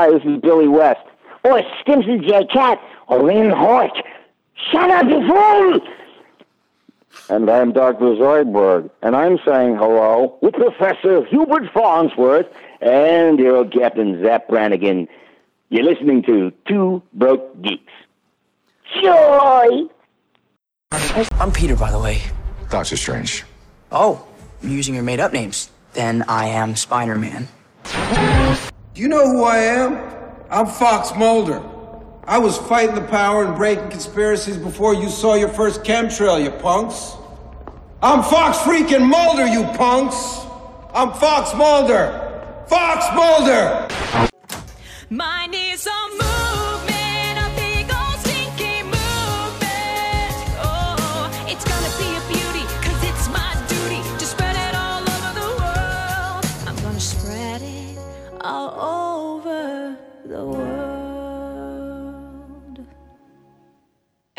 Hi, this is Billy West. Or Stimpson J. Cat. Or Lynn Hort. Shut up, you fool! And I'm Dr. Zoidberg, and I'm saying hello with Professor Hubert Farnsworth and your old Captain Zapp Brannigan. You're listening to Two Broke Geeks. Joy! I'm Peter, by the way. Doctor Strange. Oh, you're using your made up names. Then I am Spider Man. Do you know who I am? I'm Fox Mulder. I was fighting the power and breaking conspiracies before you saw your first chemtrail, you punks. I'm Fox freaking Mulder, you punks! I'm Fox Mulder! Fox Mulder! Mine is a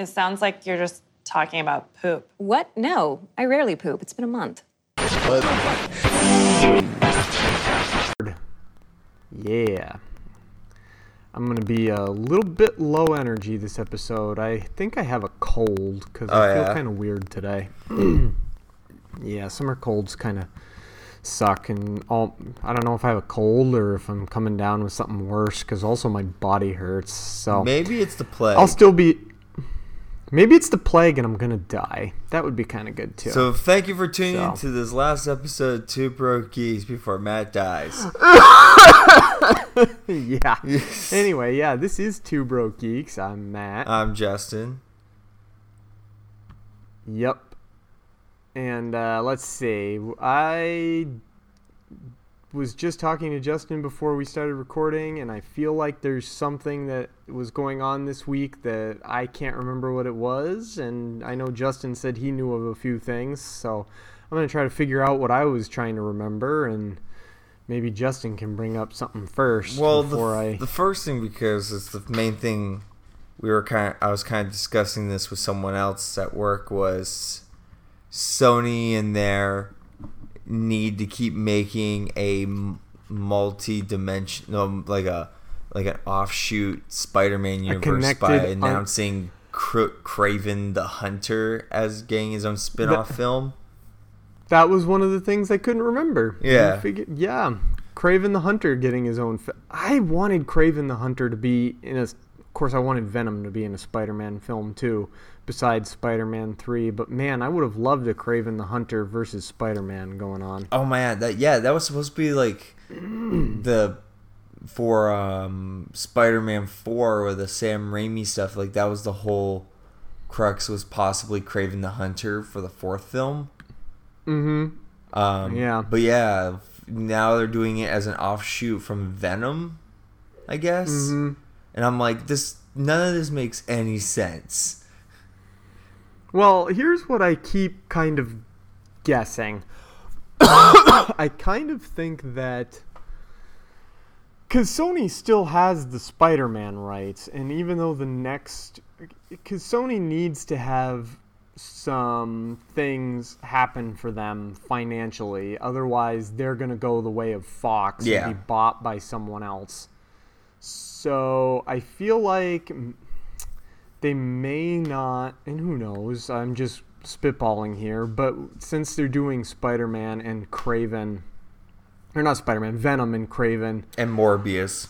It sounds like you're just talking about poop. What? No, I rarely poop. It's been a month. Yeah. I'm going to be a little bit low energy this episode. I think I have a cold because Oh, I feel yeah? kind of weird today. yeah, summer colds kind of suck. And all, I don't know if I have a cold or if I'm coming down with something worse because also my body hurts. So Maybe it's the plague. I'll still be. Maybe it's the plague and I'm going to die. That would be kind of good too. So thank you for tuning in to this last episode of Two Broke Geeks before Matt dies. yeah. Anyway, yeah, this is Two Broke Geeks. I'm Matt. I'm Justin. Yep. And uh, let's see. I was just talking to Justin before we started recording, and I feel like there's something that was going on this week that I can't remember what it was. And I know Justin said he knew of a few things, so I'm going to try to figure out what I was trying to remember, and maybe Justin can bring up something first Well, the, before f- I. the first thing because it's the main thing we were kind. of, I was kind of discussing this with someone else at work was Sony and their need to keep making a multi-dimensional, like a like an offshoot Spider-Man universe by un- announcing Cra- Kraven the Hunter as getting his own spin-off The- film. That was one of the things I couldn't remember. Yeah. I figured, yeah. Kraven the Hunter getting his own. Fi- I wanted Kraven the Hunter to be in a. Of course, I wanted Venom to be in a Spider-Man film too, besides Spider-Man Three. But man, I would have loved a Kraven the Hunter versus Spider-Man going on. Oh man, that yeah, that was supposed to be like the for um Spider-Man 4 or the Sam Raimi stuff, like that was the whole crux was possibly Kraven the Hunter for the fourth film. Mm-hmm. Um Yeah. But yeah, now they're doing it as an offshoot from Venom, I guess. Mhm. And I'm like this none of this makes any sense. Well, here's what I keep kind of guessing. I kind of think that because Sony still has the Spider-Man rights, and even though the next, because Sony needs to have some things happen for them financially, otherwise they're gonna go the way of Fox Yeah. and be bought by someone else. So I feel like they may not, and who knows? I'm just spitballing here, but since they're doing Spider-Man and Kraven, or not Spider-Man, Venom and Kraven And Morbius.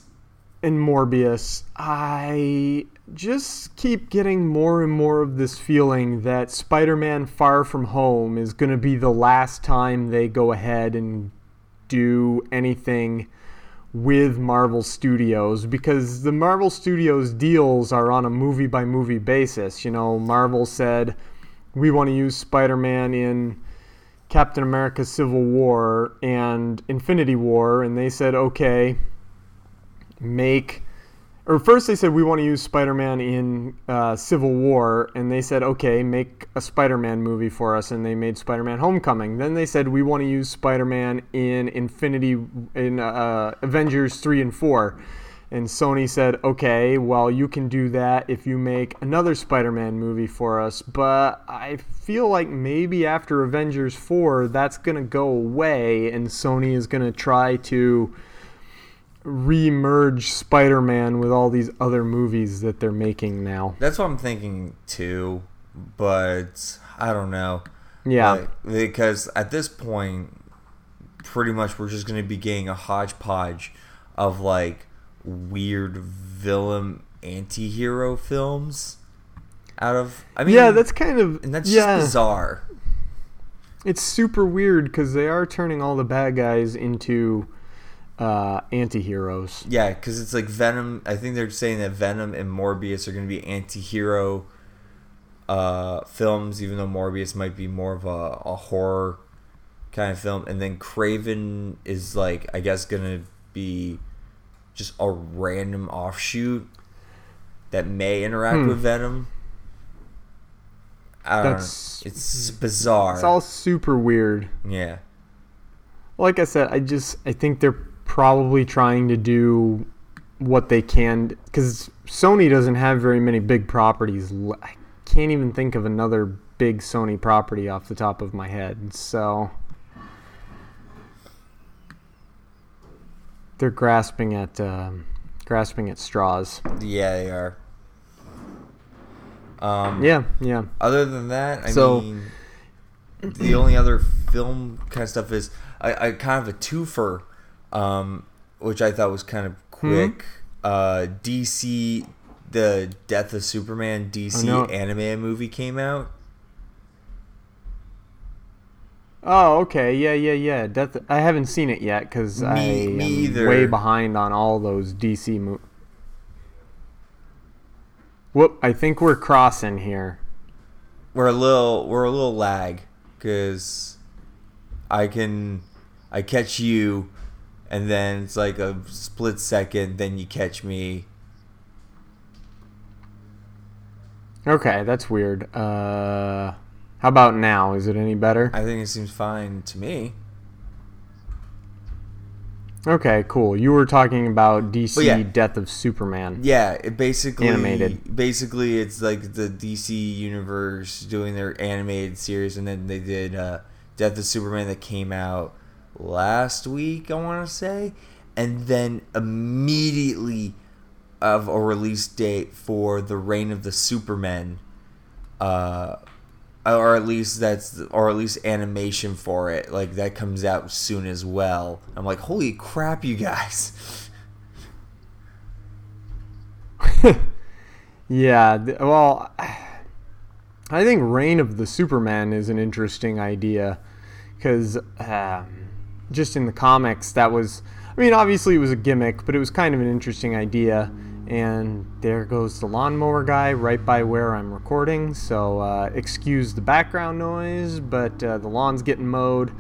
and Morbius, I just keep getting more and more of this feeling that Spider-Man Far From Home is going to be the last time they go ahead and do anything with Marvel Studios because the Marvel Studios deals are on a movie by movie basis. You know, Marvel said we want to use Spider-Man in Captain America Civil War and Infinity War and they said okay, make or first they said we want to use Spider-Man in uh, Civil War, and they said okay, make a Spider-Man movie for us, and they made Spider-Man: Homecoming. Then they said we want to use Spider-Man in Infinity in uh, Avengers three and four, and Sony said okay, well you can do that if you make another Spider-Man movie for us, but I feel like maybe after Avengers four that's gonna go away, and Sony is gonna try to re-merge Spider-Man with all these other movies that they're making now. That's what I'm thinking too, but I don't know. Yeah. Like, because at this point, pretty much we're just going to be getting a hodgepodge of like weird villain anti-hero films out of I mean yeah, that's kind of and that's yeah. just bizarre. It's super weird because they are turning all the bad guys into uh, anti-heroes. Yeah, because it's like Venom. I think they're saying that Venom and Morbius are going to be anti-hero uh, films, even though Morbius might be more of a, a horror kind of film. And then Kraven is like, I guess, going to be just a random offshoot that may interact Hmm. with Venom. I don't That's- know. It's bizarre. It's all super weird. yeah. Like I said, I just I think they're probably trying to do what they can because Sony doesn't have very many big properties. I can't even think of another big Sony property off the top of my head. So they're grasping at um, grasping at straws. Yeah, they are. Um, Yeah, yeah. Other than that, I So- mean, the only other film kind of stuff is I, I kind of a twofer, um, which I thought was kind of quick. Uh, DC, the Death of Superman DC anime movie came out. Oh, okay. Yeah, yeah, yeah. Death. I haven't seen it yet because I am either. way behind on all those DC movies. Whoop! I think we're crossing here. We're a little we're a little lag because I can I catch you, and then it's like a split second. Then you catch me. Okay, that's weird. Uh, how about now? Is it any better? I think it seems fine to me. Okay, cool. You were talking about DC yeah. Death of Superman. Yeah, it basically Animated. Basically, it's like the DC universe doing their animated series, and then they did uh, Death of Superman that came out last week. I want to say, and then immediately of a release date for the Reign of the Supermen, uh, or at least that's or at least animation for it. Like that comes out soon as well. I'm like, holy crap, you guys! Yeah, well, I think Reign of the Superman is an interesting idea because um, just in the comics, that was, I mean, obviously it was a gimmick, but it was kind of an interesting idea. And there goes the lawnmower guy right by where I'm recording, so uh, excuse the background noise, but uh, the lawn's getting mowed.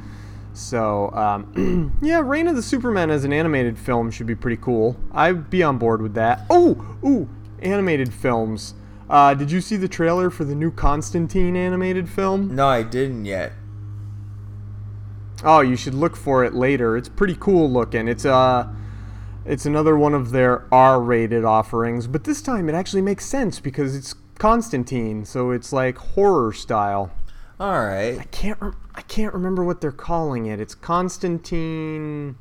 So, um, yeah, Reign of the Superman as an animated film should be pretty cool. I'd be on board with that. Oh, ooh, animated films. Uh, did you see the trailer for the new Constantine animated film? No, I didn't yet. Oh, you should look for it later. It's pretty cool looking. It's uh it's another one of their R-rated offerings, but this time it actually makes sense because it's Constantine, so it's like horror style. All right. I can't rem- I can't remember what they're calling it. It's Constantine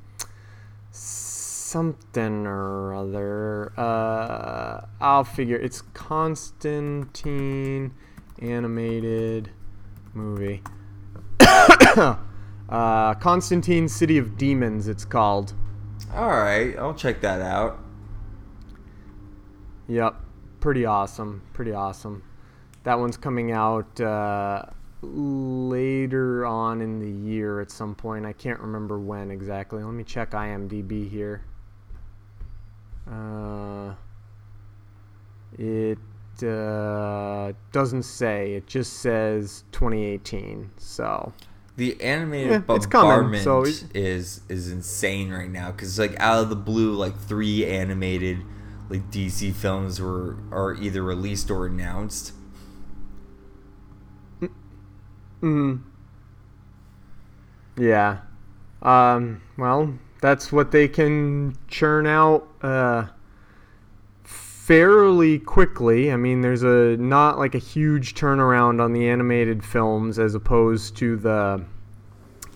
something or other. Uh, I'll figure. It's Constantine animated movie. uh, Constantine City of Demons. It's called. All right. I'll check that out. Yep, pretty awesome. Pretty awesome. That one's coming out uh, later on in the year at some point. I can't remember when exactly. Let me check IMDb here. Uh, it uh, doesn't say. It just says 2018. So The animated Yeah, it's coming, bombardment so it- is is insane right now because like out of the blue, like three animated like DC films were are either released or announced. Mm. Yeah. Um, well, that's what they can churn out uh, fairly quickly. I mean, there's a not like a huge turnaround on the animated films as opposed to the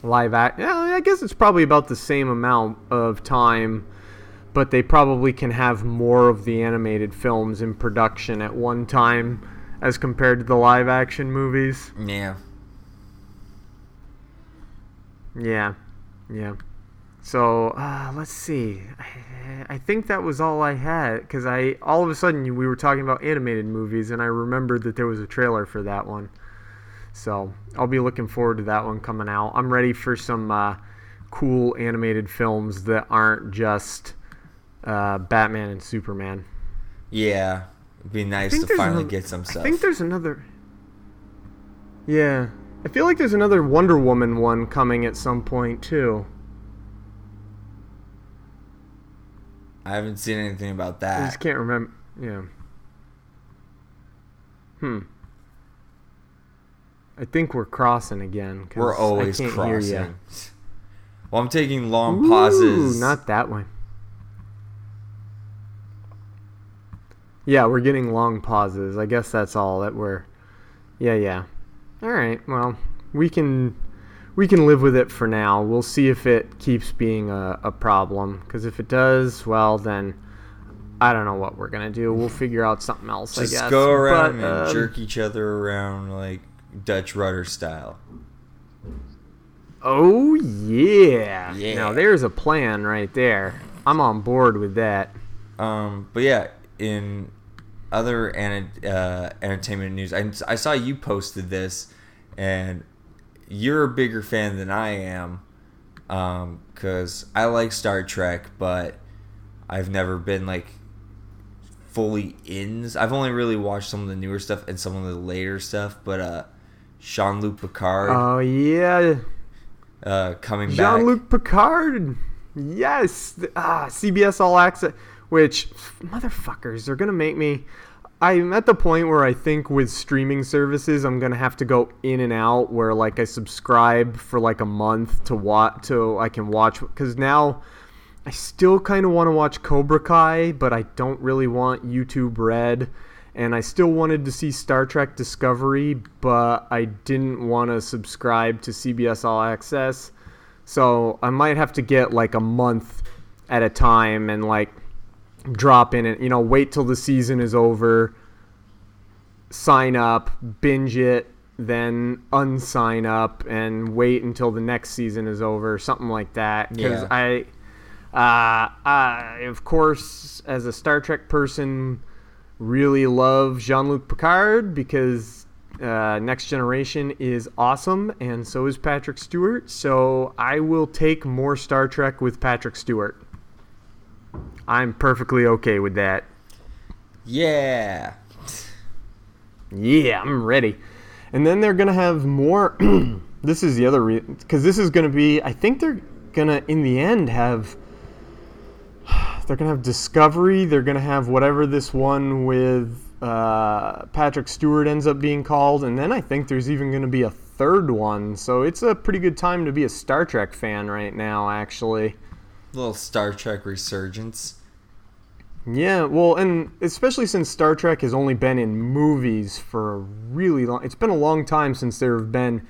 live act. Yeah, I guess it's probably about the same amount of time, but they probably can have more of the animated films in production at one time as compared to the live action movies. Yeah. Yeah, yeah. So uh, let's see. I, I think that was all I had because I all of a sudden we were talking about animated movies and I remembered that there was a trailer for that one. So I'll be looking forward to that one coming out. I'm ready for some uh, cool animated films that aren't just uh, Batman and Superman. Yeah. It'd be nice to finally another- get some stuff. I think there's another. Yeah, I feel like there's another Wonder Woman one coming at some point too. I haven't seen anything about that. I just can't remember. Yeah. Hmm. I think we're crossing again. We're always I can't hear ya. crossing. Well, I'm taking long Ooh, pauses. not that one. Yeah, we're getting long pauses. I guess that's all that we're. Yeah, yeah. All right. Well, we can we can live with it for now. We'll see if it keeps being a, a problem. Because if it does, well, then I don't know what we're gonna do. We'll figure out something else. Just I guess. go around But, and um, jerk each other around like Dutch rudder style. Oh yeah. Yeah. Now there's a plan right there. I'm on board with that. Um, but yeah, in other ena- uh, entertainment news, I, I saw you posted this, and you're a bigger fan than I am, because I like Star Trek, but I've never been like fully in. I've only really watched some of the newer stuff and some of the later stuff, but uh, Jean Luc Picard Oh yeah. uh, coming back. Jean Luc Picard. Yes. Ah, CBS All Access. Which, motherfuckers, they're going to make me. I'm at the point where I think with streaming services, I'm going to have to go in and out where, like, I subscribe for like a month to watch, to I can watch. Because now I still kind of want to watch Cobra Kai, but I don't really want YouTube Red. And I still wanted to see Star Trek Discovery, but I didn't want to subscribe to CBS All Access. So I might have to get like a month at a time and like drop in it, you know, wait till the season is over, sign up, binge it, then unsign up and wait until the next season is over, something like that. Because Yeah. I, uh, I, of course, as a Star Trek person, really love Jean Luc Picard because uh, Next Generation is awesome, and so is Patrick Stewart. So I will take more Star Trek with Patrick Stewart. I'm perfectly okay with that. Yeah. Yeah, I'm ready. And then they're gonna have more. this is the other reason, because this is gonna be. I think they're gonna, in the end, have. They're gonna have Discovery. They're gonna have whatever this one with uh, Patrick Stewart ends up being called, and then I think there's even gonna be a third one. So it's a pretty good time to be a Star Trek fan right now, actually. Little Star Trek resurgence. Yeah, well, and especially since Star Trek has only been in movies for a really long it's been a long time since there have been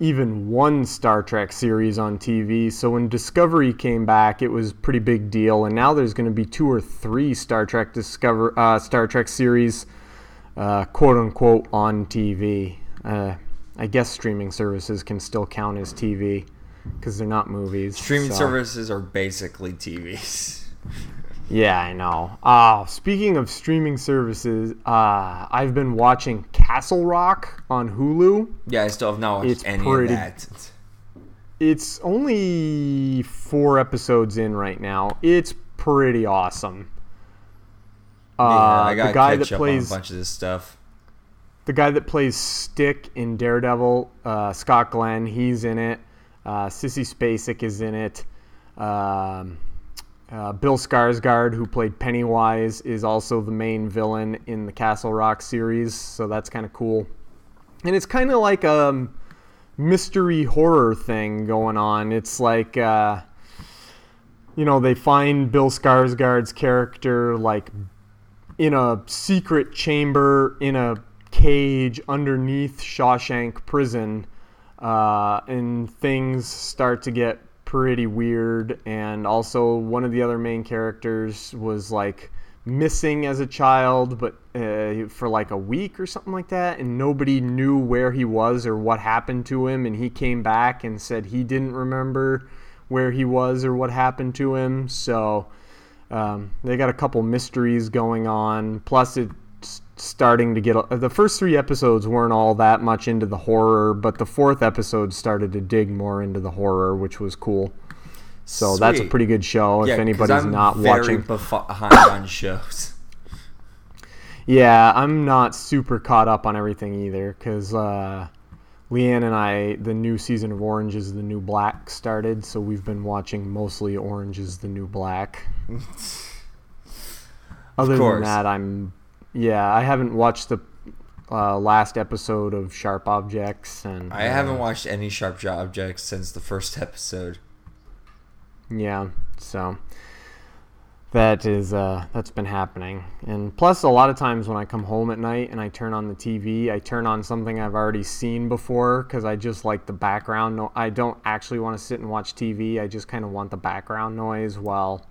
even one Star Trek series on TV. So when Discovery came back, it was a pretty big deal, and now there's going to be two or three Star Trek Discover uh, Star Trek series, uh, quote unquote, on TV. Uh, I guess streaming services can still count as TV because they're not movies. Streaming so- services are basically TVs. Yeah, I know. Uh, speaking of streaming services, uh, I've been watching Castle Rock on Hulu. Yeah, I still have not watched It's any pretty- of that. It's only four episodes in right now. It's pretty awesome. Uh, yeah, I gotta the guy catch that plays a bunch of this stuff. the guy that plays Stick in Daredevil, uh, Scott Glenn, he's in it. Uh, Sissy Spacek is in it. Um, uh, Bill Skarsgård, who played Pennywise, is also the main villain in the Castle Rock series, so that's kind of cool. And it's kind of like a mystery horror thing going on. It's like, uh, you know, they find Bill Skarsgård's character like in a secret chamber in a cage underneath Shawshank prison, uh, and things start to get pretty weird. And also, one of the other main characters was like missing as a child, but uh, for like a week or something like that, and nobody knew where he was or what happened to him. And he came back and said he didn't remember where he was or what happened to him. So um, they got a couple mysteries going on. Plus, it's starting to get the first three episodes weren't all that much into the horror, but the fourth episode started to dig more into the horror, which was cool. So that's a pretty good show Yeah, if anybody's not watching. behind on shows. Yeah, I'm not super caught up on everything either because uh, Leanne and I, the new season of Orange is the New Black started, so we've been watching mostly Orange is the New Black. Other course. than that, I'm yeah, I haven't watched the uh, last episode of Sharp Objects, and I uh, haven't watched any Sharp Objects since the first episode. Yeah, so that is uh, that's been happening, and plus a lot of times when I come home at night and I turn on the TV, I turn on something I've already seen before because I just like the background. No, I don't actually want to sit and watch TV. I just kind of want the background noise while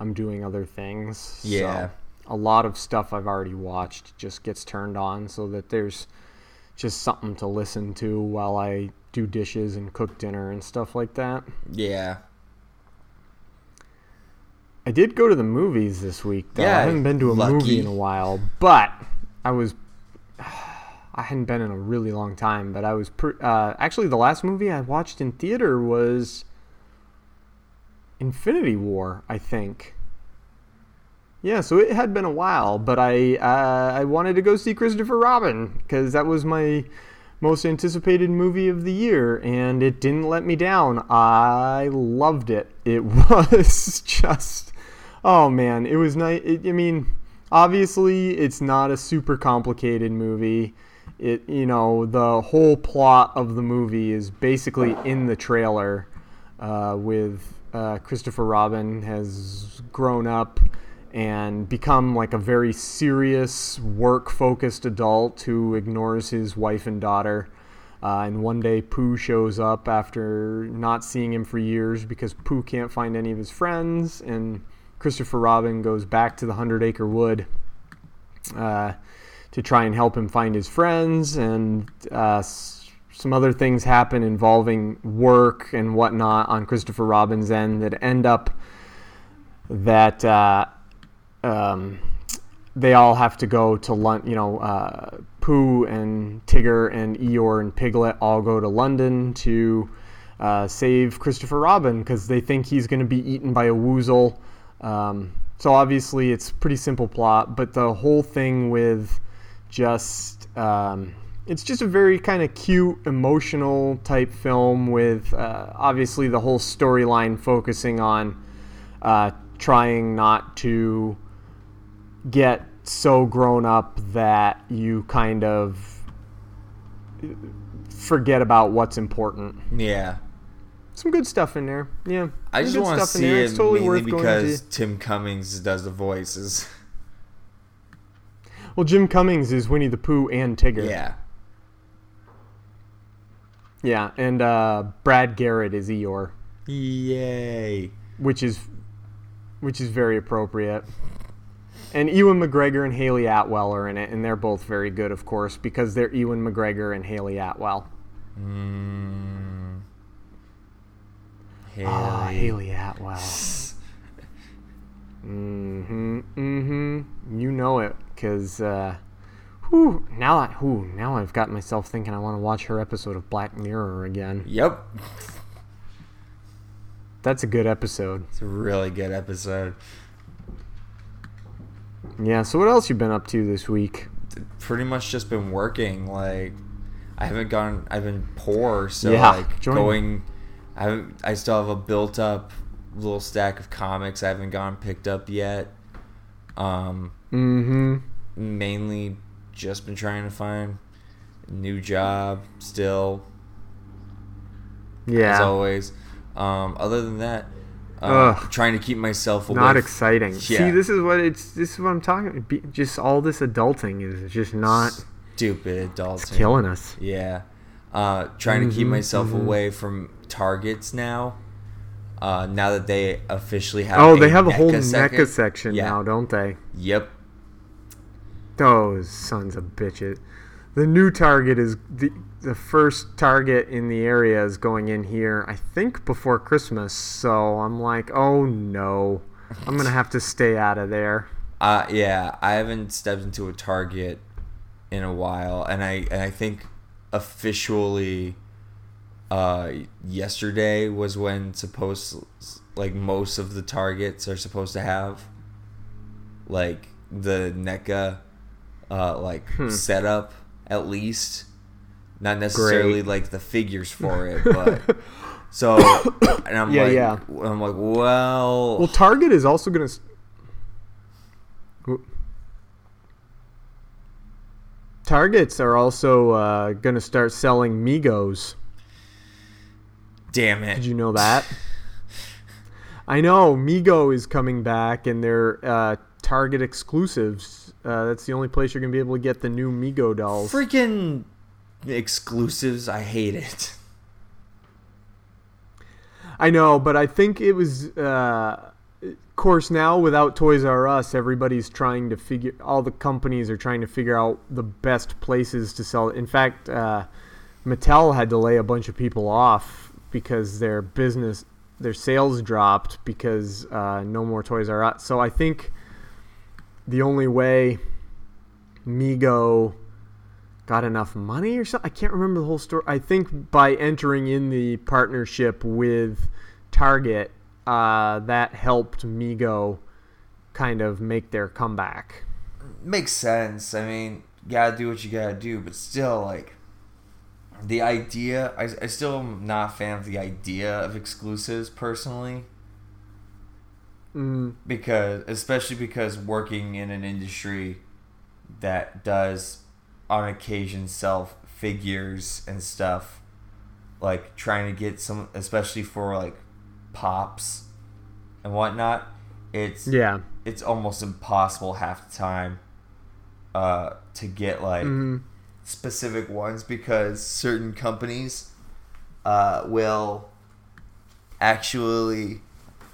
I'm doing other things. Yeah. So a lot of stuff I've already watched just gets turned on so that there's just something to listen to while I do dishes and cook dinner and stuff like that. Yeah. I did go to the movies this week. Though. Yeah, I haven't been to a lucky. movie in a while, but I was. I hadn't been in a really long time, but I was. Pre- uh, actually, the last movie I watched in theater was Infinity War, I think. Yeah, so it had been a while, but I uh, I wanted to go see Christopher Robin because that was my most anticipated movie of the year, and it didn't let me down. I loved it. It was just, oh man, it was nice. I mean, obviously, it's not a super complicated movie. It, you know, the whole plot of the movie is basically in the trailer. Uh, with uh, Christopher Robin has grown up and become like a very serious, work focused adult who ignores his wife and daughter. Uh, and one day, Pooh shows up after not seeing him for years because Pooh can't find any of his friends. And Christopher Robin goes back to the Hundred Acre Wood uh, to try and help him find his friends. And uh, some other things happen involving work and whatnot on Christopher Robin's end that end up that uh, um, they all have to go to London. You know, uh, Pooh and Tigger and Eeyore and Piglet all go to London to uh, save Christopher Robin because they think he's going to be eaten by a woozle. Um, so obviously, it's pretty simple plot, but the whole thing with just um, it's just a very kind of cute, emotional type film with uh, obviously the whole storyline focusing on uh, trying not to get so grown up that you kind of forget about what's important. Yeah. Some good stuff in there. Yeah. I just want to see it totally mainly worth because to. Tim Cummings does the voices. Well, Jim Cummings is Winnie the Pooh and Tigger. Yeah. Yeah, and uh, Brad Garrett is Eeyore, Yay. which is which is very appropriate. And Ewan McGregor and Hayley Atwell are in it, and they're both very good, of course, because they're Ewan McGregor and Hayley Atwell. Mm. Hayley. Ah, Hayley Atwell. mm-hmm, mm-hmm. You know it, because, uh, whew, now, I, whew, now I've got myself thinking I want to watch her episode of Black Mirror again. Yep. That's a good episode. It's a really good episode. Yeah, so what else you been up to this week? Pretty much just been working. Like, I haven't gone. I've been poor, so Yeah, like going. I haven't, I still have a built up little stack of comics I haven't gone picked up yet. Um, Mm-hmm. mainly just been trying to find a new job still Yeah. as always. Um, other than that, uh, trying to keep myself away. Not exciting. Yeah. See, this is what it's. This is what I'm talking. Be, just all this adulting is just not stupid adulting. it's killing us. Yeah. Uh, trying to keep Mhm, myself mhm. away from targets now. Uh, now that they officially have. Oh, they have a whole NECA section Yeah. now, don't they? Yep. Those sons of bitches. The new Target is the the first Target in the area is going in here. I think before Christmas. So I'm like, oh no, I'm gonna have to stay out of there. Uh, yeah, I haven't stepped into a Target in a while, and I and I think officially, uh, yesterday was when supposed like most of the Targets are supposed to have, like the NECA, uh, like Hmm. setup at least, not necessarily Great. like the figures for it, but. So, and I'm Yeah, like, yeah. I'm like, well, Well, Target is also gonna. Targets are also uh, gonna start selling Megos. damn it. Did you know that? I know Mego is coming back, and they're uh, Target exclusives. Uh, that's the only place you're gonna be able to get the new Mego dolls. freaking exclusives. I hate it. I know, but I think it was. Uh, of course, now without Toys R Us, everybody's trying to figure. All the companies are trying to figure out the best places to sell. In fact, uh, Mattel had to lay a bunch of people off because their business, their sales dropped because uh, no more Toys R Us. So I think the only way Mego got enough money or something. I can't remember the whole story. I think by entering in the partnership with Target, uh, that helped Mego kind of make their comeback. Makes sense. I mean, gotta do what you gotta do, but still, like, the idea. I, I still am not a fan of the idea of exclusives personally. Mm, because especially because working in an industry that does on occasion sell figures and stuff like trying to get some especially for like pops and whatnot it's yeah. it's almost impossible half the time uh to get like Mhm. specific ones because certain companies uh will actually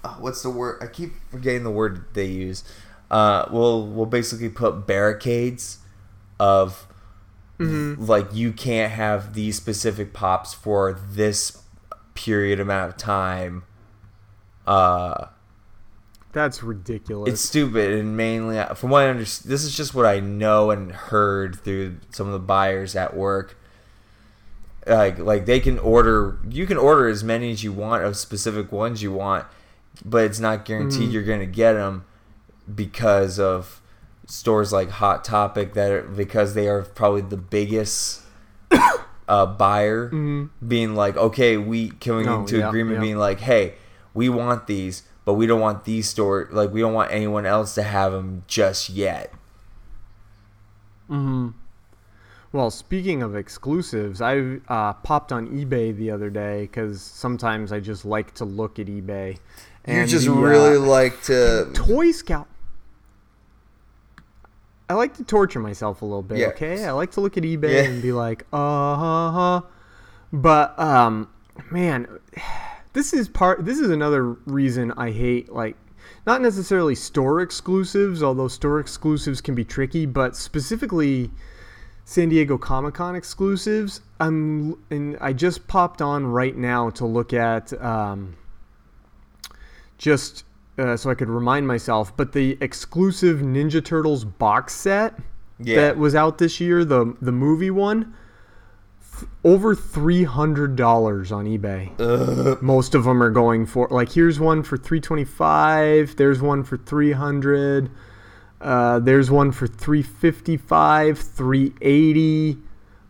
uh, what's the word I keep forgetting the word they use uh we'll we'll basically put barricades of Mm-hmm. like you can't have these specific pops for this period amount of time uh That's ridiculous. it's stupid, and mainly uh, from what I understand, this is just what I know and heard through some of the buyers at work. Like, like they can order, you can order as many as you want of specific ones you want, but it's not guaranteed mm. you're gonna get them because of stores like Hot Topic that are, because they are probably the biggest uh, buyer, being like, okay, we coming Oh, into yeah, agreement, yeah. being like, hey, we want these, but we don't want these store like we don't want anyone else to have them just yet. Hmm. Well, speaking of exclusives, I uh, popped on eBay the other day because sometimes I just like to look at eBay. And you just the, uh, like to. Toy Scout. I like to torture myself a little bit. Yeah. Okay, I like to look at eBay Yeah. and be like, uh huh. But um, man, this is part. This is another reason I hate like, not necessarily store exclusives, although store exclusives can be tricky, but specifically San Diego Comic Con exclusives. I'm and I just popped on right now to look at um, just uh, so I could remind myself. But the exclusive Ninja Turtles box set Yeah. that was out this year, the the movie one, th- over three hundred dollars on eBay. Most of them are going for like here's one for three twenty five. There's one for three hundred. Uh, there's one for 355 380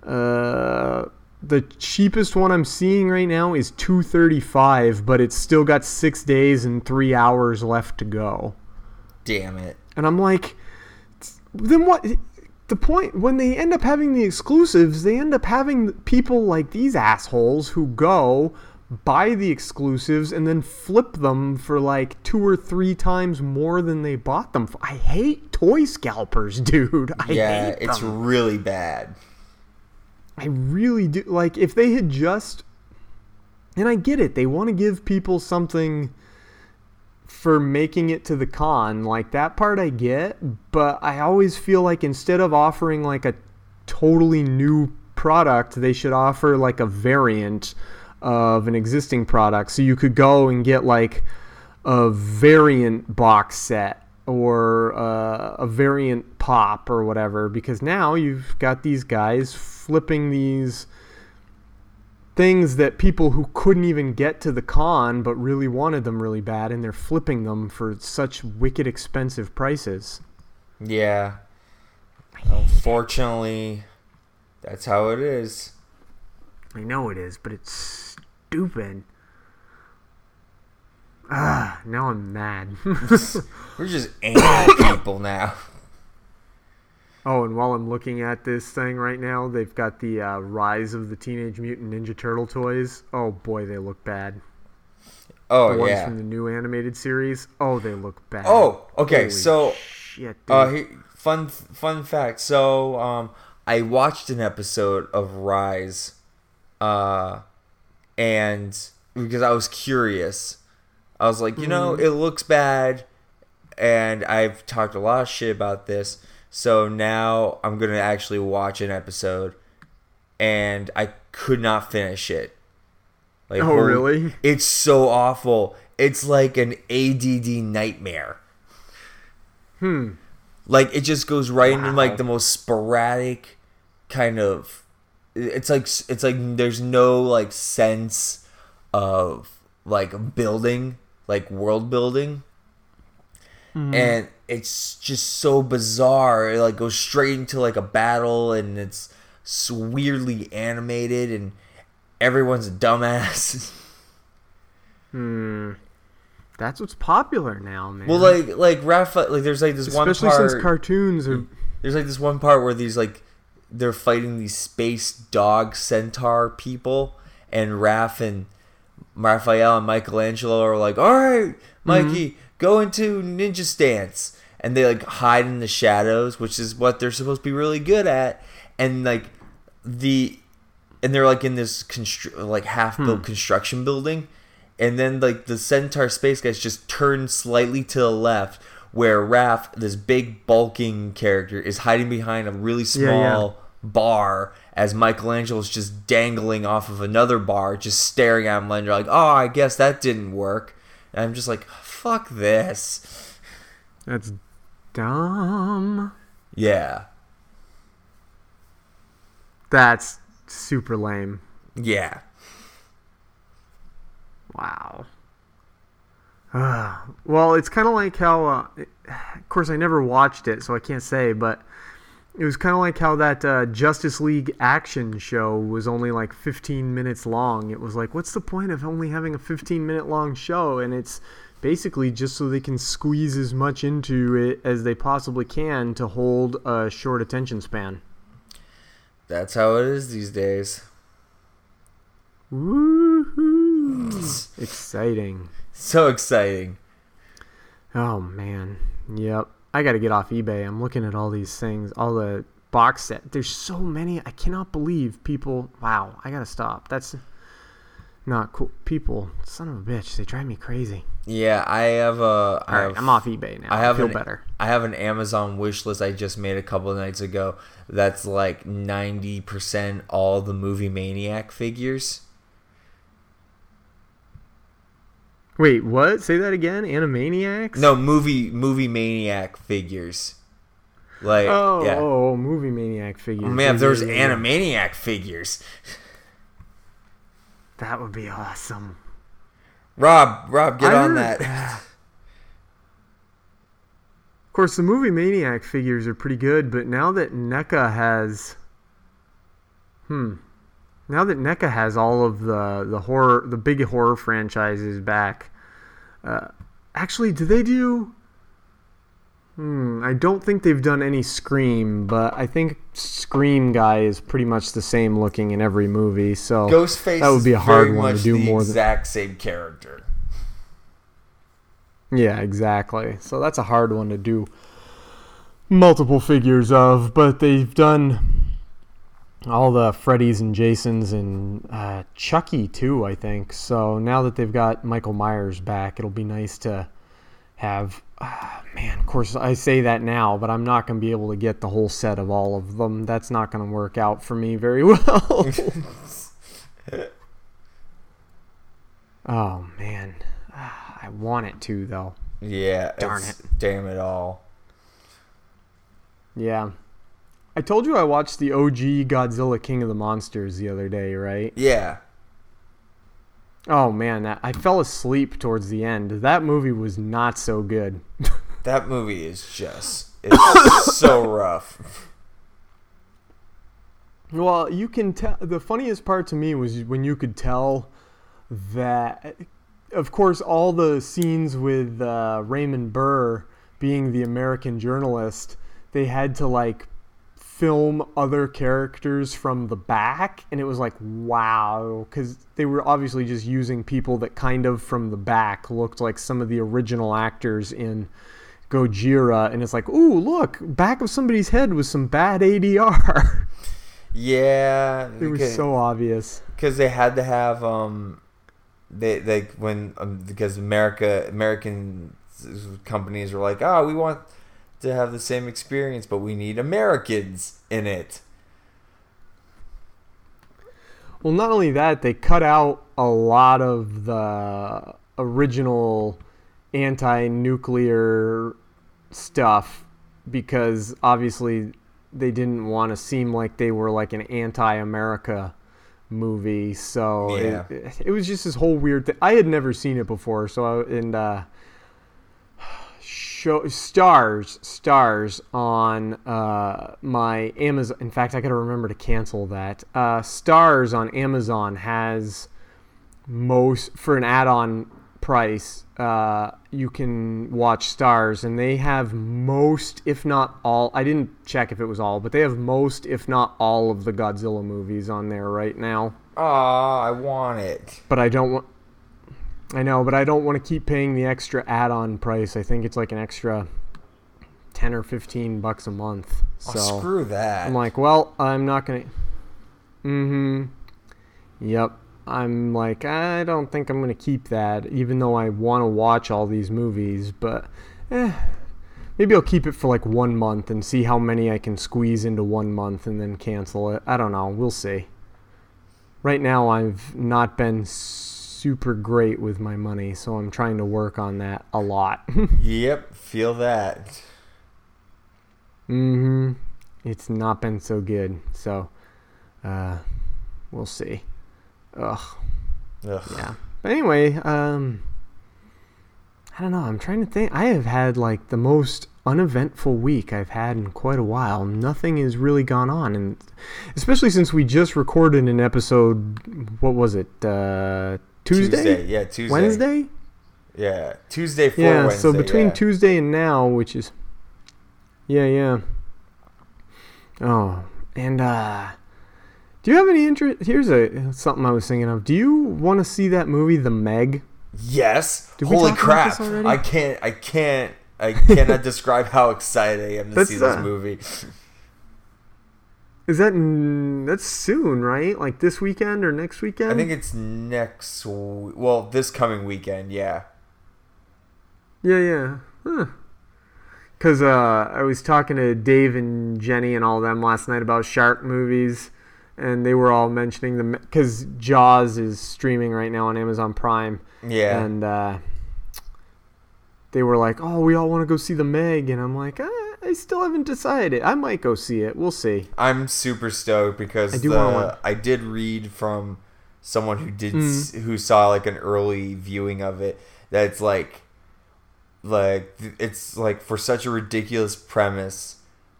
uh, the cheapest one i'm seeing right now is 235 but it's still got six days and three hours left to go Damn it! and i'm like then what the point when they end up having the exclusives they end up having people like these assholes who go buy the exclusives and then flip them for like two or three times more than they bought them for. i hate toy scalpers dude i yeah, it's really bad. I really do like if they had just and I get it. They want to give people something for making it to the con. Like that part I get, but I always feel like instead of offering like a totally new product, they should offer like a variant of an existing product. So you could go and get like a variant box set or uh, a variant pop or whatever because now you've got these guys flipping these things that people who couldn't even get to the con but really wanted them really bad and they're flipping them for such wicked expensive prices. Yeah. Unfortunately, that's how it is. I know it is, but it's stupid. Ah, now I'm mad. We're just angry people now. Oh, and while I'm looking at this thing right now, they've got the uh, Rise of the Teenage Mutant Ninja Turtle toys. Oh boy, they look bad. Oh the ones yeah. from the new animated series. Oh, they look bad. Oh, okay. Holy so, shit, uh, fun fun fact. So, um, I watched an episode of Rise, uh, and because I was curious, I was like, you know, Mhm. it looks bad, and I've talked a lot of shit about this. So now I'm gonna actually watch an episode, and I could not finish it. Like, Oh, holy- really? It's so awful. It's like an ADD nightmare. Hmm. Like it just goes right into like the most sporadic kind of. It's like it's like there's no like sense of like building, like world building, Mhm. and it's just so bizarre. It like goes straight into like a battle, and it's weirdly animated, and everyone's a dumbass. Hmm. That's what's popular now, man. Well, like like Rafa, like there's like this especially one part. since cartoons are. There's like this one part where these like they're fighting these space dog centaur people, and Raph and Raphael and Michelangelo are like, "All right, Mikey, go into ninja stance," and they like hide in the shadows, which is what they're supposed to be really good at, and like the and they're like in this constru- like half built Hmm. construction building. And then like the centaur space guys just turn slightly to the left where Raph, this big bulking character, is hiding behind a really Yeah, yeah. small bar as Michelangelo's just dangling off of another bar, just staring at him and you're like, Oh, I guess that didn't work. And I'm just like, fuck this. That's dumb. Yeah. That's super lame. Yeah. Wow. Ah, well, it's kind of like how, uh, of course, I never watched it, so I can't say, but it was kind of like how that uh, Justice League action show was only like 15 minutes long. It was like, what's the point of only having a 15 minute long show? And it's basically just so they can squeeze as much into it as they possibly can to hold a short attention span. That's how it is these days. Woohoo! Exciting. So exciting. Oh man. Yep. I got to get off eBay. I'm looking at all these things, all the box set. There's so many. I cannot believe people. Wow. I got to stop. That's not cool. People, son of a bitch, they drive me crazy. Yeah, I have a. I All right, have- I'm off eBay now. I have feel an, better. I have an Amazon wish list I just made a couple of nights ago. That's like ninety percent all the movie Maniac figures. Wait, what? Say that again? Animaniacs? No, movie movie Maniac figures. Like Oh, yeah. oh, movie maniac figures. Oh, man, if there was. Animaniac figures. that would be awesome. Rob, Rob, get I on heard- that. Of course, the movie Maniac figures are pretty good, but now that NECA has, hmm, now that NECA has all of the the horror, the big horror franchises back, uh, actually, do they do? Hmm, I don't think they've done any Scream, but I think Scream guy is pretty much the same looking in every movie. So Ghostface that would be a is hard one to do the more than exact same character. Yeah, exactly. So that's a hard one to do multiple figures of, but they've done all the Freddy's and Jasons and uh, Chucky too. I think so. Now that they've got Michael Myers back, it'll be nice to have. ah, man, of course I say that now, but I'm not going to be able to get the whole set of all of them. That's not going to work out for me very well. oh man, Ah, I want it to though. Yeah. Darn it, Damn it all. Yeah. I told you I watched the OG Godzilla King of the Monsters the other day, right? Yeah. Oh man, that- I fell asleep towards the end. That movie was not so good. That movie is just it's so rough. well, you can tell. The funniest part to me was when you could tell that, of course, all the scenes with uh, Raymond Burr being the American journalist, they had to like film other characters from the back and it was like wow because they were obviously just using people that kind of from the back looked like some of the original actors in gojira and it's like ooh look back of somebody's head was some bad adr Yeah. it was so obvious because they had to have um they like when um, because America American companies were like oh we want to have the same experience but we need Americans in it Well, not only that, they cut out a lot of the original anti-nuclear stuff because obviously they didn't want to seem like they were like an anti-America movie. So Yeah. it, it was just this whole weird thing. I had never seen it before, so I, and uh, show Starz Starz on uh, my Amazon. In fact, I got to remember to cancel that. Uh, Starz on Amazon has most for an add-on price. Uh, you can watch Starz, and they have most, if not all. I didn't check if it was all, but they have most, if not all, of the Godzilla movies on there right now. ah I want it But I don't want. I know, but I don't want to keep paying the extra add-on price. I think it's like an extra ten or fifteen bucks a month. So oh, screw that I'm like, well, I'm not gonna. Mm-hmm. Yep. I'm like, I don't think I'm gonna keep that, even though I want to watch all these movies. But, eh, maybe I'll keep it for like one month and see how many I can squeeze into one month and then cancel it. I don't know. We'll see. Right now, I've not been super great with my money, so I'm trying to work on that a lot. yep feel that Mm-hmm. It's not been so good. So, uh, we'll see. Ugh. Ugh. Yeah. But anyway, um, I don't know. I'm trying to think. I have had like the most uneventful week I've had in quite a while. Nothing has really gone on, and especially since we just recorded an episode. What was it? Uh, Tuesday? Tuesday, yeah, Tuesday. Wednesday? yeah Tuesday for yeah. Wednesday so between yeah. Tuesday and now, which is, yeah, yeah. Oh, and uh, do you have any interest? Here's a something I was thinking of. Do you want to see that movie, The Meg? Yes. Did Holy crap! I can't. I can't. I cannot describe how excited I am to That's, see this uh, movie. Is that that's soon, right? Like this weekend or next weekend? I think it's next. Well, this coming weekend. Yeah. Yeah, yeah. Huh. Cause uh, I was talking to Dave and Jenny and all them last night about shark movies, and they were all mentioning the because Jaws is streaming right now on Amazon Prime. Yeah. And uh, they were like, "Oh, we all want to go see the Meg," and I'm like, "Ah, "I still haven't decided. I might go see it. We'll see." I'm super stoked because I do the, wanna I did read from someone who did Mm. s who saw like an early viewing of it that it's like like it's like for such a ridiculous premise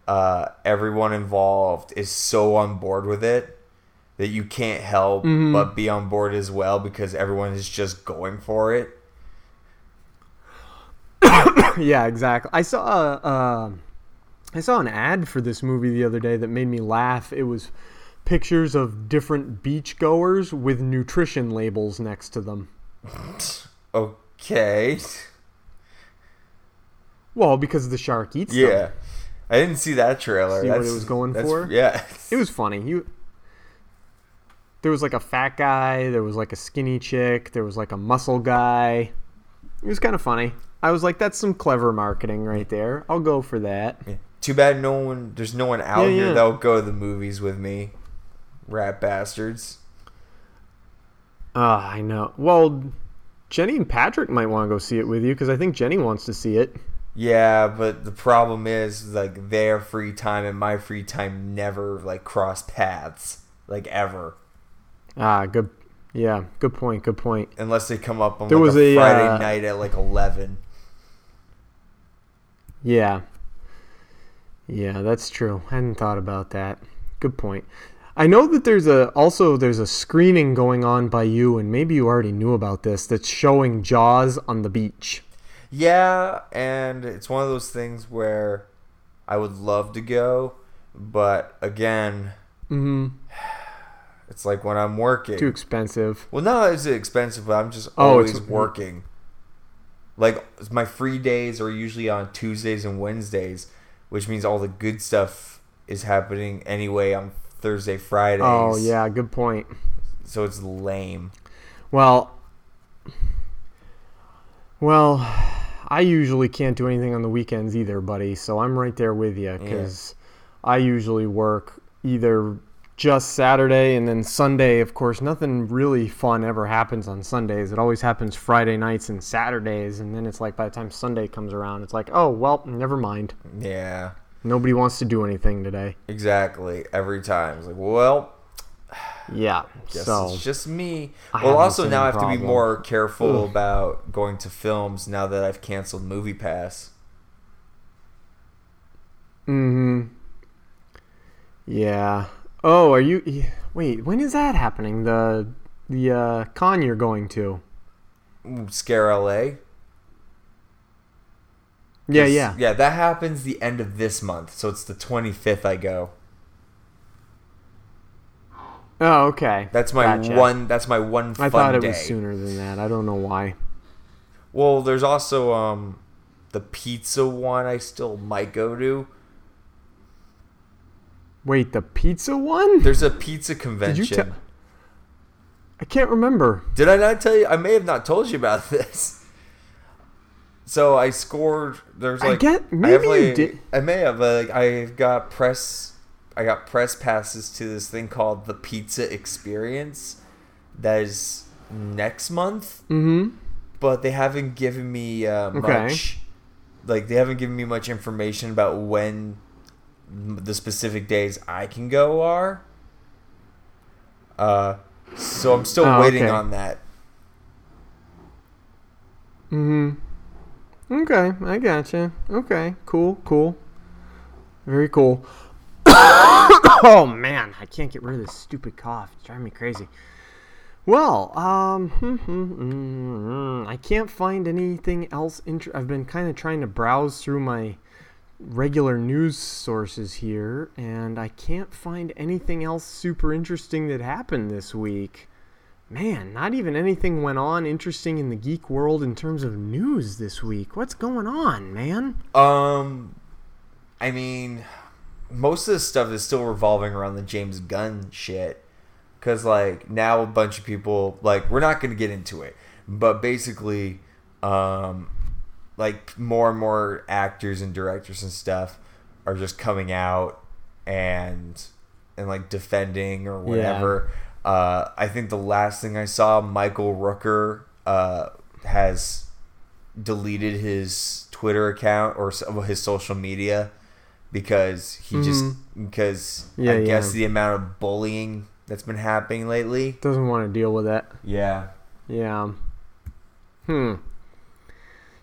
uh everyone involved is so on board with it that you can't help Mhm. but be on board as well because everyone is just going for it yeah, exactly. I saw uh, um I saw an ad for this movie the other day that made me laugh. It was pictures of different beach goers with nutrition labels next to them. okay Well, because the shark eats yeah them. i didn't see that trailer See what it was going for? yeah It was funny. You there was like a fat guy, there was like a skinny chick, there was like a muscle guy. It was kind of funny. I was like, that's some clever marketing right there. I'll go for that. Too bad no one. There's no one out Yeah, here yeah. that'll go to the movies with me. Rat bastards. Ah, I know. Well, Jenny and Patrick might want to go see it with you because I think Jenny wants to see it. Yeah, but the problem is like their free time and my free time never like cross paths like ever Ah, good. Yeah, good point. Good point. unless they come up on There like was a a, Friday uh, night at like eleven. Yeah. Yeah, that's true. I hadn't thought about that. Good point. I know that there's a also there's a screening going on by you, and maybe you already knew about this. That's showing Jaws on the beach. Yeah, and it's one of those things where I would love to go, but again, hmm it's like when I'm working. Too expensive. Well, not is it expensive, but I'm just Oh, always it's- working. Like my free days are usually on Tuesdays and Wednesdays, which means all the good stuff is happening anyway on Thursday, Fridays. Oh yeah, good point. So it's lame. Well, well, I usually can't do anything on the weekends either, buddy. So I'm right there with you because I usually work either just Saturday and then Sunday. Of course, nothing really fun ever happens on Sundays. It always happens Friday nights and Saturdays, and then it's like by the time Sunday comes around, it's like, oh well, never mind. Yeah, Nobody wants to do anything today. exactly. Every time it's like, well, Yeah. guess so it's just me. I well, also now I have same to be more careful about going to films now that I've canceled MoviePass. Mm-hmm. Yeah. Oh, are you? Wait, when is that happening? The the uh, con you're going to? Scare LA. Yeah, yeah. Yeah, that happens the end of this month, so it's the 25th I go. Oh, okay. That's my Gotcha. one that's my one fun I thought it day. was sooner than that. I don't know why. Well, there's also um the pizza one I still might go to. Wait, the pizza one? There's a pizza convention. Did you tell? I can't remember. Did I not tell you? I may have not told you about this. So I scored. There's like I like get- I maybe you did- I may have like I've got press. I got press passes to this thing called the Pizza Experience. That is next month, Mm-hmm. but they haven't given me uh, Okay. much. Like they haven't given me much information about when the specific days I can go are. Uh, so I'm still Oh, waiting okay. on that. Mm-hmm. Okay, I gotcha. Okay, cool, cool. Very cool. oh man, I can't get rid of this stupid cough. It's driving me crazy. Well, um, hmm, hmm, hmm, hmm. I can't find anything else. Inter- I've been kind of trying to browse through my regular news sources here, and I can't find anything else super interesting that happened this week. Man, not even anything went on interesting in the geek world in terms of news this week. What's going on, man? Um, I mean, most of the stuff is still revolving around the James Gunn shit. Cause like now a bunch of people like we're not gonna get into it, but basically, um, like more and more actors and directors and stuff are just coming out and and like defending or whatever. Uh, I think the last thing I saw, Michael Rooker uh, has deleted his Twitter account or his social media because he just because Mm-hmm. Yeah, I guess the amount of bullying that's been happening lately. Doesn't want to deal with that. Yeah. Yeah. Hmm.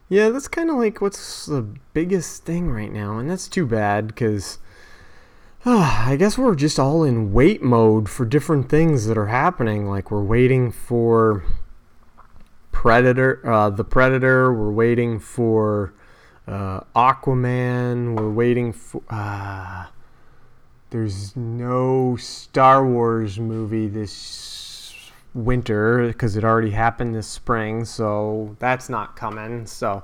Yeah, that's kind of like what's the biggest thing right now, and that's too bad because I guess we're just all in wait mode for different things that are happening. Like we're waiting for Predator, uh, the Predator. We're waiting for uh, Aquaman. We're waiting for. Uh, there's no Star Wars movie this winter because it already happened this spring, so that's not coming. So,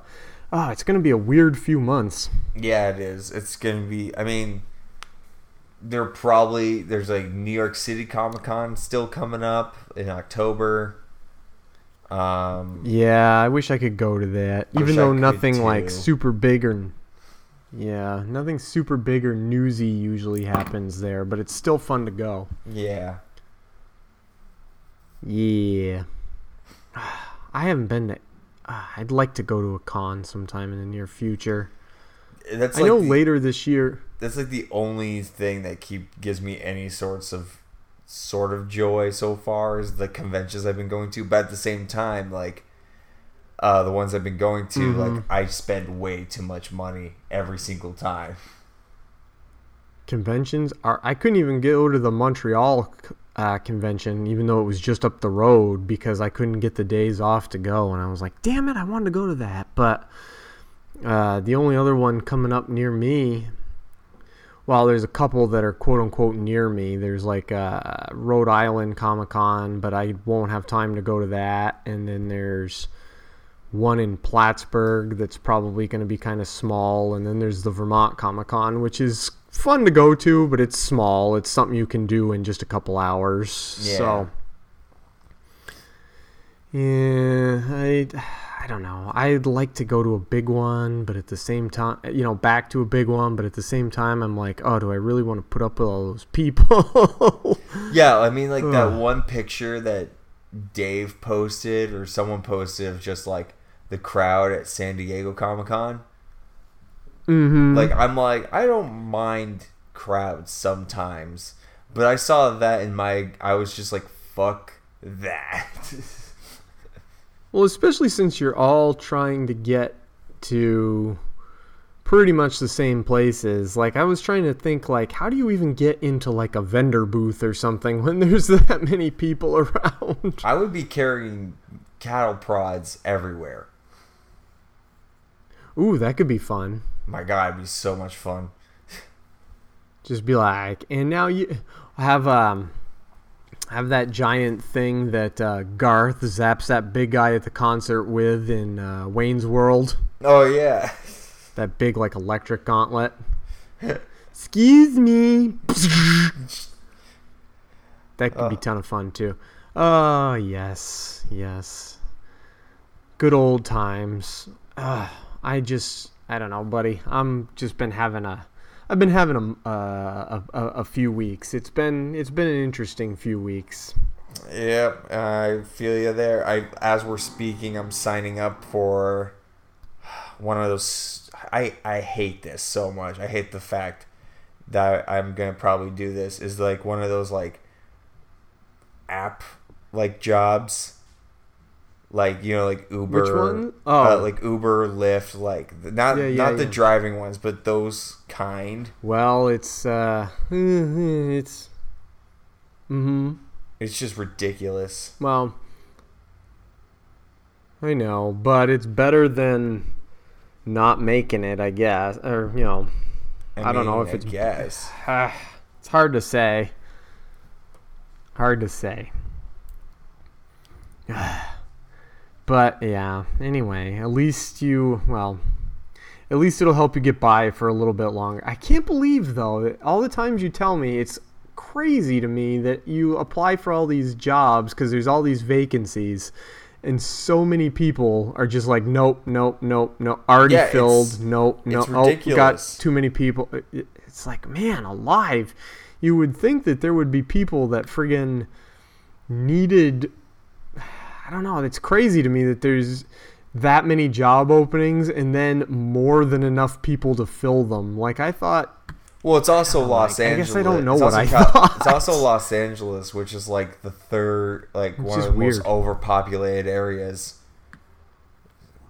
oh, it's gonna be a weird few months. Yeah, it is. It's gonna be. I mean, There probably there's like New York City Comic Con still coming up in October. Um, Yeah, I wish I could go to that. Even though nothing like super big or yeah, nothing super big or newsy usually happens there, but it's still fun to go. yeah, Yeah. I haven't been to uh, I'd like to go to a con sometime in the near future. that's I like know the, later this year. that's like the only thing that keep gives me any sorts of sort of joy so far is the conventions I've been going to. But at the same time, like uh, the ones I've been going to, Mm-hmm. like I spend way too much money every single time. conventions are I couldn't even go to the Montreal uh, convention even though it was just up the road because I couldn't get the days off to go and I was like damn it I wanted to go to that. But uh, the only other one coming up near me well there's a couple that are quote unquote near me. There's like uh, Rhode Island Comic Con but I won't have time to go to that. And then there's one in Plattsburgh that's probably going to be kind of small, and then there's the Vermont Comic Con, which is fun to go to, but it's small. It's something you can do in just a couple hours. Yeah. So, yeah, I, I don't know. I'd like to go to a big one, but at the same time, you know, back to a big one, but at the same time, I'm like, oh, do I really want to put up with all those people? Yeah, I mean, like that one picture that Dave posted or someone posted of just like the crowd at San Diego Comic Con. Mm-hmm. Like, I'm like, I don't mind crowds sometimes, but I saw that in my, I was just like, fuck that. Well, especially since you're all trying to get to pretty much the same places. Like I was trying to think like how do you even get into like a vendor booth or something when there's that many people around? I would be carrying cattle prods everywhere. Ooh, that could be fun. My God, it'd be so much fun. Just be like, and now you have um have that giant thing that uh, Garth zaps that big guy at the concert with in uh, Wayne's World. Oh, yeah. That big like electric gauntlet. Excuse me. That could be a ton of fun too. Oh yes, yes. Good old times. Uh, I just, I don't know, buddy. I'm just been having a, I've been having a, uh, a, a, few weeks. It's been, it's been an interesting few weeks. Yep, I feel you there. I as we're speaking, I'm signing up for one of those. I I hate this so much. I hate the fact that I'm gonna probably do this. Is like one of those like app like jobs, like you know, like Uber. Which one? uh, Oh. like Uber, Lyft, like the- not Yeah, yeah, not the driving ones, but those kind. Well, it's, uh, it's, mm-hmm. It's just ridiculous. Well, I know, but it's better than not making it, I guess. Or, you know, I, don't know if I it's guess. it's hard to say. Hard to say. but yeah, anyway, at least you, well, at least it'll help you get by for a little bit longer. I can't believe though, that all the times you tell me it's crazy to me that you apply for all these jobs because there's all these vacancies and so many people are just like nope nope nope nope. Already Yeah, filled. Nope no it's oh got too many people. It- it- it's like man alive. You would think that there would be people that friggin needed I don't know. It's crazy to me that there's that many job openings and then more than enough people to fill them. Like I thought, Well, it's also Los I Angeles. guess I don't know It's what also I Cal- thought. It's also Los Angeles, which is like the third, like one of the most overpopulated areas.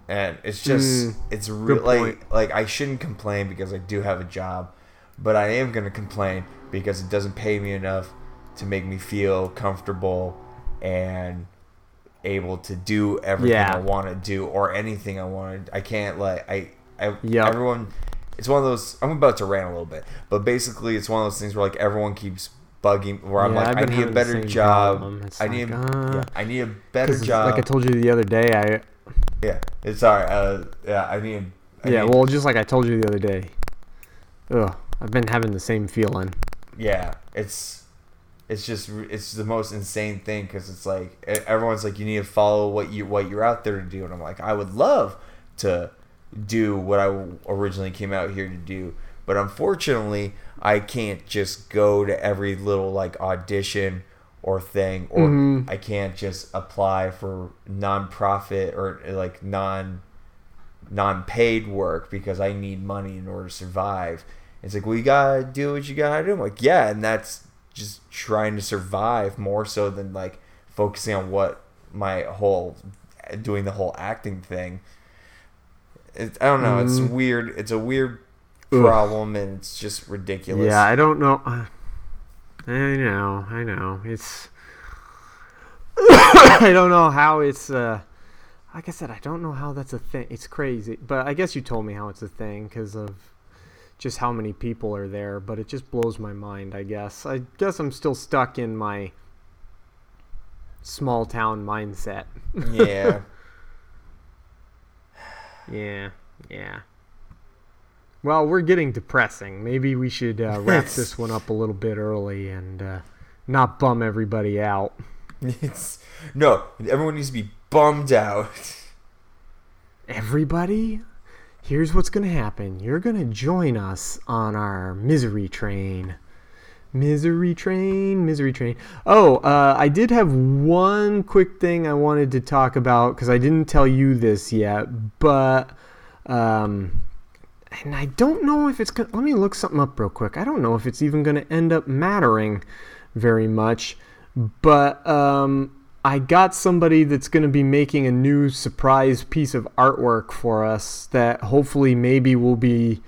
And it's just, Mm, it's really Like, like I shouldn't complain because I do have a job, but I am gonna complain because it doesn't pay me enough to make me feel comfortable and able to do everything Yeah. I want to do or anything I want to. I can't like I. I Yep. everyone it's one of those i'm about to rant a little bit but basically it's one of those things where like everyone keeps bugging where i'm like i need a better job i need like, a, uh, yeah, i need a better job like I told you the other day, I yeah it's all right uh, yeah i need I yeah, need- well, just like I told you the other day. Ugh, I've been having the same feeling. yeah, it's it's just it's the most insane thing because it's like everyone's like you need to follow what you what you're out there to do, and I'm like I would love to do what I originally came out here to do, but unfortunately I can't just go to every little like audition or thing, or Mhm. I can't just apply for nonprofit or like non non-paid work because I need money in order to survive. It's like, well, you gotta do what you gotta do. I'm like, yeah, and that's just trying to survive more so than like focusing on what my whole doing the whole acting thing. It, I don't know. It's Mhm. weird. It's a weird Ugh. problem, and it's just ridiculous. Yeah, I don't know. I know, I know. It's. I don't know how it's. Uh, like I said, I don't know how that's a thing. It's crazy, but I guess you told me how it's a thing because of just how many people are there. But it just blows my mind. I guess. I guess I'm still stuck in my small town mindset. Yeah. yeah. Yeah. Well, we're getting depressing. Maybe we should uh, wrap this one up a little bit early and uh, not bum everybody out. It's no. Everyone needs to be bummed out. Everybody, here's what's going to happen. You're going to join us on our misery train. Misery train, misery train. Oh, uh, I did have one quick thing I wanted to talk about because I didn't tell you this yet, but um, and I don't know if it's gonna. Let me look something up real quick. I don't know if it's even going to end up mattering very much, but um, I got somebody that's going to be making a new surprise piece of artwork for us that hopefully maybe will be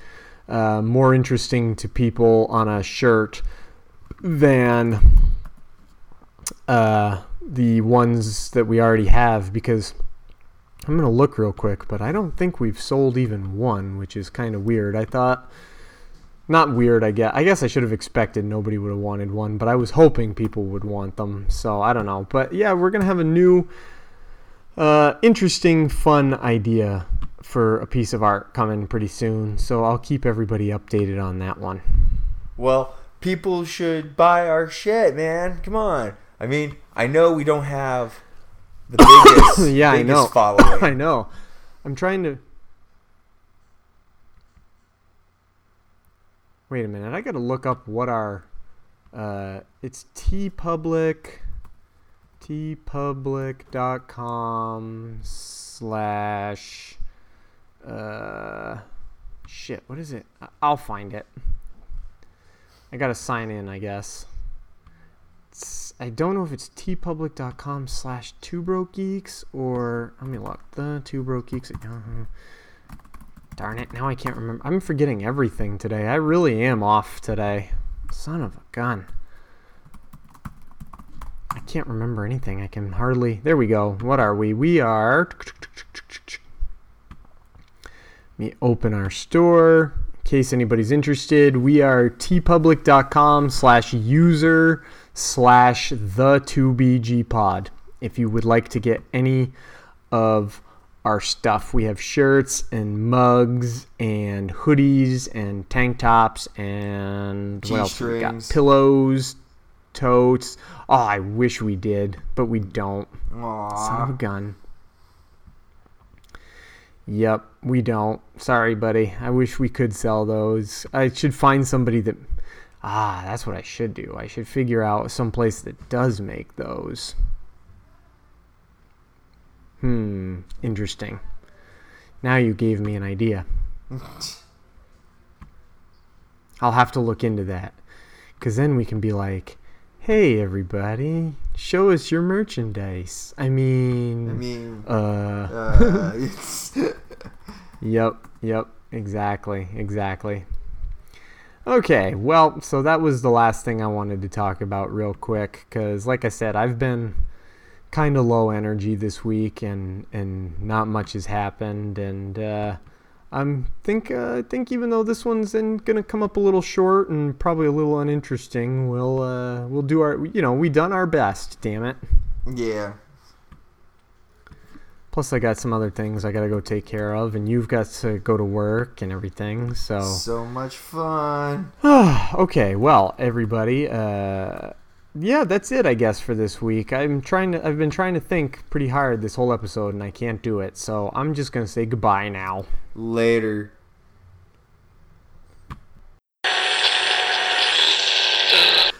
uh, more interesting to people on a shirt than uh, the ones that we already have because I'm going to look real quick, but I don't think we've sold even one, which is kind of weird. I thought. Not weird, I guess. I guess I should have expected nobody would have wanted one, but I was hoping people would want them. So I don't know. But yeah, we're gonna have a new, uh, interesting, fun idea for a piece of art coming pretty soon. So I'll keep everybody updated on that one. Well, people should buy our shit, man. Come on. I mean, I know we don't have the biggest, yeah, I biggest know. following. I know. I'm trying to. Wait a minute. I got to look up what our. Uh, it's teepublic. teepublic.com slash. Uh, shit. What is it? I'll find it. I got to sign in, I guess. It's, I don't know if it's teepublic.com slash two broke geeks or let me look the two broke geeks Yahoo. Darn it! Now I can't remember. I'm forgetting everything today. I really am off today. Son of a gun. I can't remember anything. I can hardly. There we go. What are we? We are. Let me open our store in case anybody's interested. We are teepublic.com slash user slash the 2BG pod. If you would like to get any of our stuff, we have shirts and mugs and hoodies and tank tops and what else we got? Pillows, totes. Oh, I wish we did, but we don't. Son of a gun. Yep, we don't. Sorry, buddy. I wish we could sell those. I should find somebody that. Ah, that's what I should do. I should figure out some place that does make those. Hmm, interesting. Now you gave me an idea. I'll have to look into that. Because then we can be like, hey, everybody, show us your merchandise. I mean, I mean, uh, uh, Yep, yep, exactly, exactly. Okay, well, so that was the last thing I wanted to talk about real quick cuz like I said, I've been kind of low energy this week and and not much has happened and uh I'm think uh, I think even though this one's in, gonna come up a little short and probably a little uninteresting, we'll uh, we'll do our you know we done our best. Damn it. yeah. Plus, I got some other things I got to go take care of, and you've got to go to work and everything. So, So much fun. okay, well, everybody, uh, yeah, that's it, I guess, for this week. I'm trying to, I've been trying to think pretty hard this whole episode, and I can't do it. So I'm just gonna say goodbye now. Later.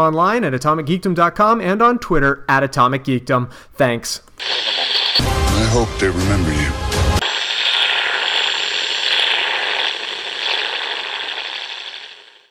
online at atomicgeekdom.com and on Twitter at atomicgeekdom. Thanks. I hope they remember you.